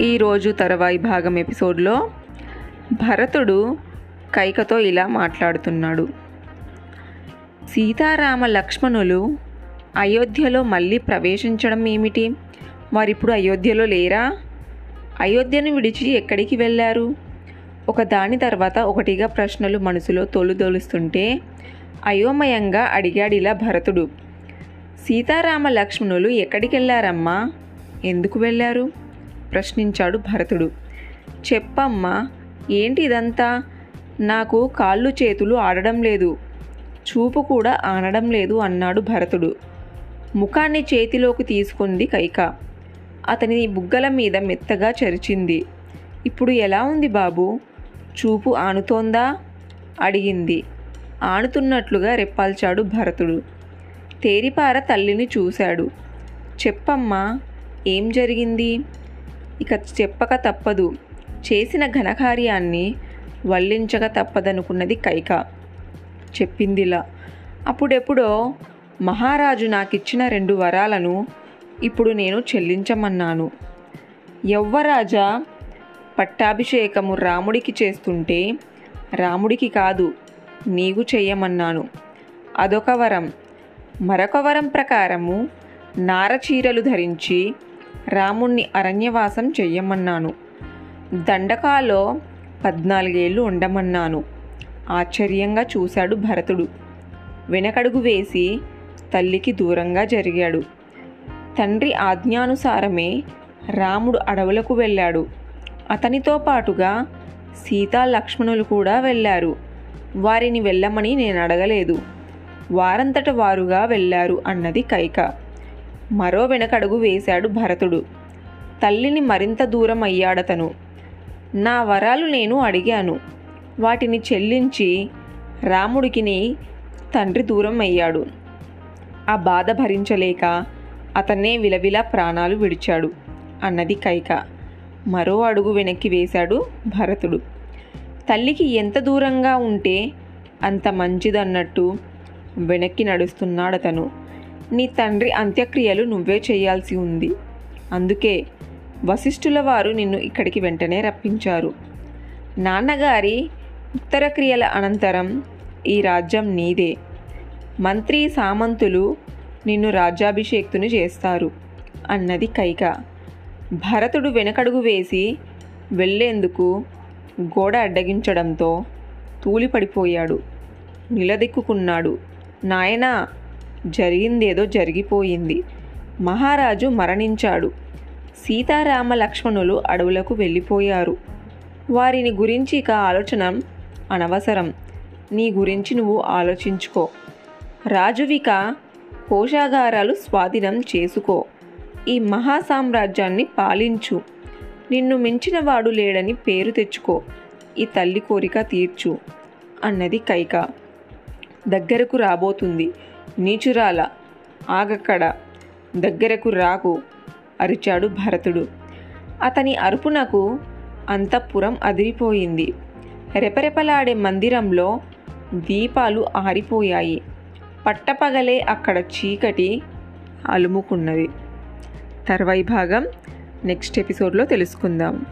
ఈరోజు తర్వాయి భాగం ఎపిసోడ్లో భరతుడు కైకతో ఇలా మాట్లాడుతున్నాడు. సీతారామ లక్ష్మణులు అయోధ్యలో మళ్ళీ ప్రవేశించడం ఏమిటి? వారిప్పుడు అయోధ్యలో లేరా? అయోధ్యను విడిచి ఎక్కడికి వెళ్ళారు? ఒక దాని తర్వాత ఒకటిగా ప్రశ్నలు మనసులో తొలుదొలుస్తుంటే అయోమయంగా అడిగాడిలా భరతుడు. సీతారామ లక్ష్మణులు ఎక్కడికి వెళ్ళారమ్మా ఎందుకు వెళ్ళారు? ప్రశ్నించాడు భరతుడు. చెప్పమ్మా ఏంటి ఇదంతా నాకు కాళ్ళు చేతులు ఆడడం లేదు. చూపు కూడా ఆనడం లేదు అన్నాడు భరతుడు. ముఖాన్ని చేతిలోకి తీసుకుంది కైక. అతని బుగ్గల మీద మెత్తగా చరిచింది. ఇప్పుడు ఎలా ఉంది బాబు? చూపు ఆనుతోందా? అడిగింది. ఆనుతున్నట్లుగా రెప్పాల్చాడు భరతుడు. తేరిపార తల్లిని చూశాడు. చెప్పమ్మా ఏం జరిగింది? ఇక చెప్పక తప్పదు. చేసిన ఘనకార్యాన్ని వల్లించక తప్పదనుకున్నది కైక. చెప్పిందిలా. అప్పుడెప్పుడో మహారాజు నాకిచ్చిన రెండు వరాలను ఇప్పుడు నేను చెల్లించమన్నాను. యవ్వరాజా పట్టాభిషేకము రాముడికి చేస్తుంటే రాముడికి కాదు నీకు చేయమన్నాను అదొక వరం. మరొక వరం ప్రకారము నారచీరలు ధరించి రాముణ్ణి అరణ్యవాసం చెయ్యమన్నాను. దండకాలో పద్నాలుగేళ్ళు ఉండమన్నాను. ఆశ్చర్యంగా చూశాడు భరతుడు. వెనకడుగు వేసి తల్లికి దూరంగా జరిగాడు. తండ్రి ఆజ్ఞానుసారమే రాముడు అడవులకు వెళ్ళాడు. అతనితో పాటుగా సీతా లక్ష్మణులు కూడా వెళ్ళారు. వారిని వెళ్ళమని నేను అడగలేదు వారంతట వారుగా వెళ్ళారు అన్నది కైక. మరో వెనకడుగు వేశాడు భరతుడు. తల్లిని మరింత దూరం అయ్యాడతను. నా వరాలు నేను అడిగాను. వాటిని చెల్లించి రాముడికిని తండ్రి దూరం అయ్యాడు. ఆ బాధ భరించలేక అతన్నే విలవిలా ప్రాణాలు విడిచాడు అన్నది కైక. మరో అడుగు వెనక్కి వేశాడు భరతుడు. తల్లికి ఎంత దూరంగా ఉంటే అంత మంచిదన్నట్టు వెనక్కి నడుస్తున్నాడతను. నీ తండ్రి అంత్యక్రియలు నువ్వే చేయాల్సి ఉంది. అందుకే వశిష్ఠుల వారు నిన్ను ఇక్కడికి వెంటనే రప్పించారు. నాన్నగారి ఉత్తర క్రియల అనంతరం ఈ రాజ్యం నీదే. మంత్రి సామంతులు నిన్ను రాజ్యాభిషేక్తుని చేస్తారు అన్నది కైక. భరతుడు వెనకడుగు వేసి వెళ్ళేందుకు గోడ అడ్డగించడంతో తూలిపడిపోయాడు. నిలదిక్కుకున్నాడు. నాయనా జరిగిందేదో జరిగిపోయింది. మహారాజు మరణించాడు. సీతారామ లక్ష్మణులు అడవులకు వెళ్ళిపోయారు. వారిని గురించి ఇక ఆలోచన అనవసరం. నీ గురించి నువ్వు ఆలోచించుకో. రాజువిక కోశాగారాలు స్వాధీనం చేసుకో. ఈ మహా సామ్రాజ్యాన్ని పాలించు. నిన్ను మించిన వాడు లేడని పేరు తెచ్చుకో. ఈ తల్లి కోరిక తీర్చు. అన్నది కైక. దగ్గరకు రాబోతుంది. నీచురాల ఆగక్కడ దగ్గరకు రాకు అరిచాడు భరతుడు. అతని అరుపునకు అంతఃపురం అదిరిపోయింది. రెపరెపలాడే మందిరంలో దీపాలు ఆరిపోయాయి. పట్టపగలే అక్కడ చీకటి అలుముకున్నది. తర్వాయి భాగం నెక్స్ట్ ఎపిసోడ్లో తెలుసుకుందాం.